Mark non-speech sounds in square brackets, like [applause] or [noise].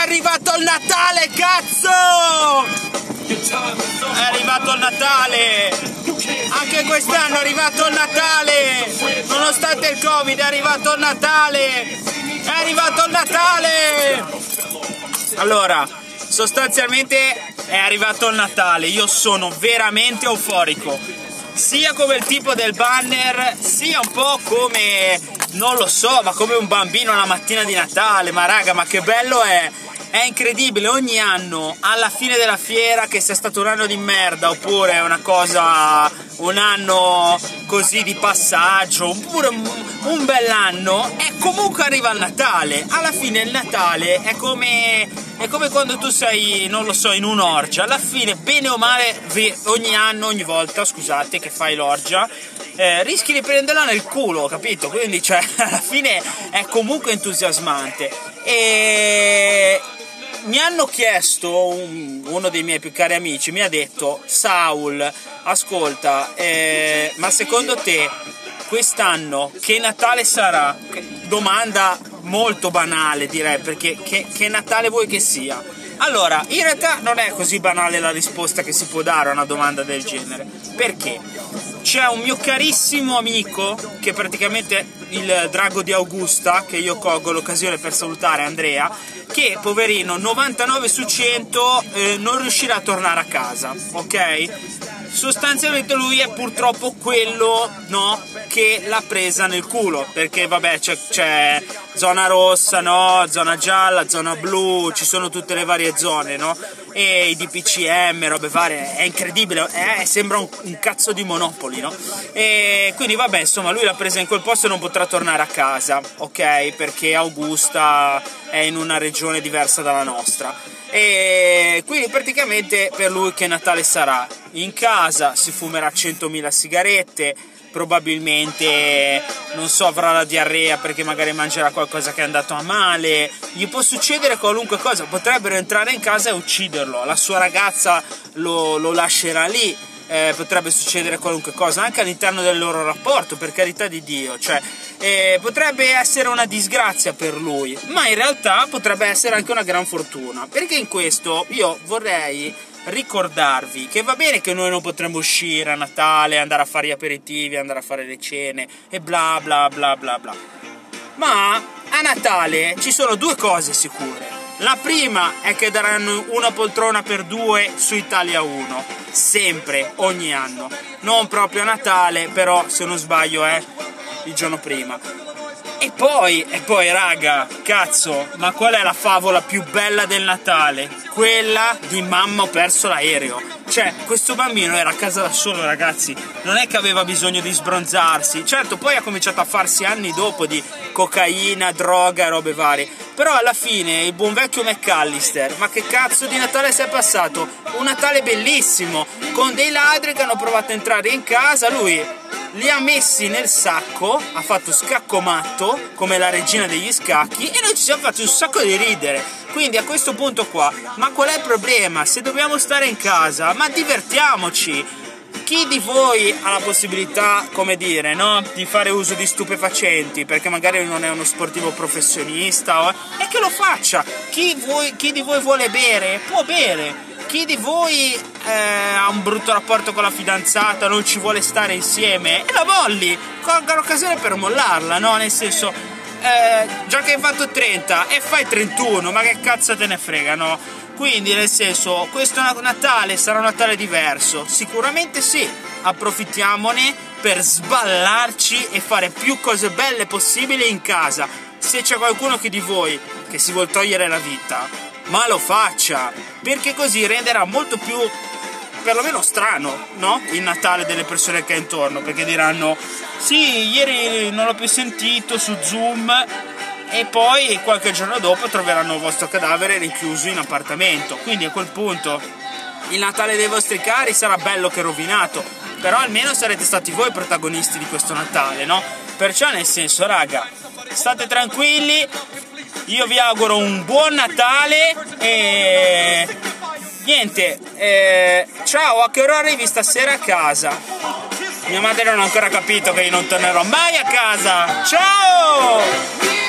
Natale, cazzo! È arrivato il Natale! Anche quest'anno è arrivato il Natale! Nonostante il Covid è arrivato il Natale! È arrivato il Natale! Allora, sostanzialmente è arrivato il Natale, io sono veramente euforico. Sia come il tipo del banner, sia un po' come, non lo so, ma come un bambino la mattina di Natale. Ma raga, ma che bello è! È incredibile, ogni anno, alla fine della fiera, che sia stato un anno di merda oppure una cosa, un anno così di passaggio, oppure un, bell'anno, e comunque arriva il Natale. Alla fine il Natale è come, è come quando tu sei, non lo so, in un'orgia. Alla fine, bene o male, ogni anno, ogni volta, scusate, che fai l'orgia, eh, rischi di prenderla nel culo, capito? Quindi, cioè, [laughs] alla fine è comunque entusiasmante. E mi hanno chiesto, un, uno dei miei più cari amici mi ha detto, Saul, ascolta, eh, ma secondo te quest'anno che Natale sarà? Domanda molto banale direi, perché che, che Natale vuoi che sia? Allora, in realtà non è così banale la risposta che si può dare a una domanda del genere. Perché? C'è un mio carissimo amico, che praticamente il drago di Augusta, che io colgo l'occasione per salutare Andrea, che poverino 99 su 100 eh, non riuscirà a tornare a casa, ok? sostanzialmente lui è purtroppo quello no, che l'ha presa nel culo perché vabbè c'è, c'è, zona rossa, no, zona gialla, zona blu, ci sono tutte le varie zone no? E i DPCM, robe varie, è incredibile, è, sembra un, un, cazzo di Monopoli no? e quindi vabbè insomma lui l'ha presa in quel posto e non potrà tornare a casa, ok? Perché Augusta è in una regione diversa dalla nostra. E quindi praticamente per lui che Natale sarà? In casa si fumerà 100.000 sigarette, probabilmente non so avrà la diarrea perché magari mangerà qualcosa che è andato a male. Gli può succedere qualunque cosa potrebbero entrare in casa e ucciderlo. La sua ragazza lo, lo lascerà lì eh, potrebbe succedere qualunque cosa anche all'interno del loro rapporto per carità di Dio cioè eh, potrebbe essere una disgrazia per lui ma in realtà potrebbe essere anche una gran fortuna perché in questo io vorrei ricordarvi che va bene che noi non potremmo uscire a Natale, andare a fare gli aperitivi, andare a fare le cene e bla bla bla bla bla. Ma a Natale ci sono due cose sicure. La prima è che daranno una poltrona per due su Italia 1, sempre, ogni anno. Non proprio a Natale, però se non sbaglio è il giorno prima. E poi, e poi raga, cazzo, ma qual è la favola più bella del Natale? Quella di mamma ho perso l'aereo. Cioè, questo bambino era a casa da solo, ragazzi. Non è che aveva bisogno di sbronzarsi. Certo, poi ha cominciato a farsi anni dopo di cocaina, droga e robe varie. Però alla fine il buon vecchio McAllister, ma che cazzo di Natale si è passato? Un Natale bellissimo, con dei ladri che hanno provato a entrare in casa, lui li ha messi nel sacco, ha fatto scacco matto come la regina degli scacchi e noi ci siamo fatti un sacco di ridere. Quindi a questo punto qua, ma qual è il problema? Se dobbiamo stare in casa, ma divertiamoci. Chi di voi ha la possibilità, come dire, no, di fare uso di stupefacenti perché magari non è uno sportivo professionista, e che lo faccia. Chi, voi, chi di voi vuole bere, può bere chi di voi eh, ha un brutto rapporto con la fidanzata, non ci vuole stare insieme, e la molli, colga l'occasione per mollarla, no? Nel senso, eh, già che hai fatto 30 e fai 31, ma che cazzo te ne frega, no? Quindi, nel senso, questo Natale sarà un Natale diverso? Sicuramente sì, approfittiamone per sballarci e fare più cose belle possibili in casa. Se c'è qualcuno che di voi che si vuol togliere la vita, ma lo faccia, perché così renderà molto più perlomeno strano, no? Il Natale delle persone che ha intorno, perché diranno sì, ieri non l'ho più sentito su Zoom e poi qualche giorno dopo troveranno il vostro cadavere rinchiuso in appartamento. Quindi a quel punto il Natale dei vostri cari sarà bello che rovinato, però almeno sarete stati voi protagonisti di questo Natale, no? Perciò nel senso, raga, state tranquilli, io vi auguro un buon Natale e niente, eh, ciao, a che ora arrivi stasera a casa? Mia madre non ha ancora capito che io non tornerò mai a casa. Ciao!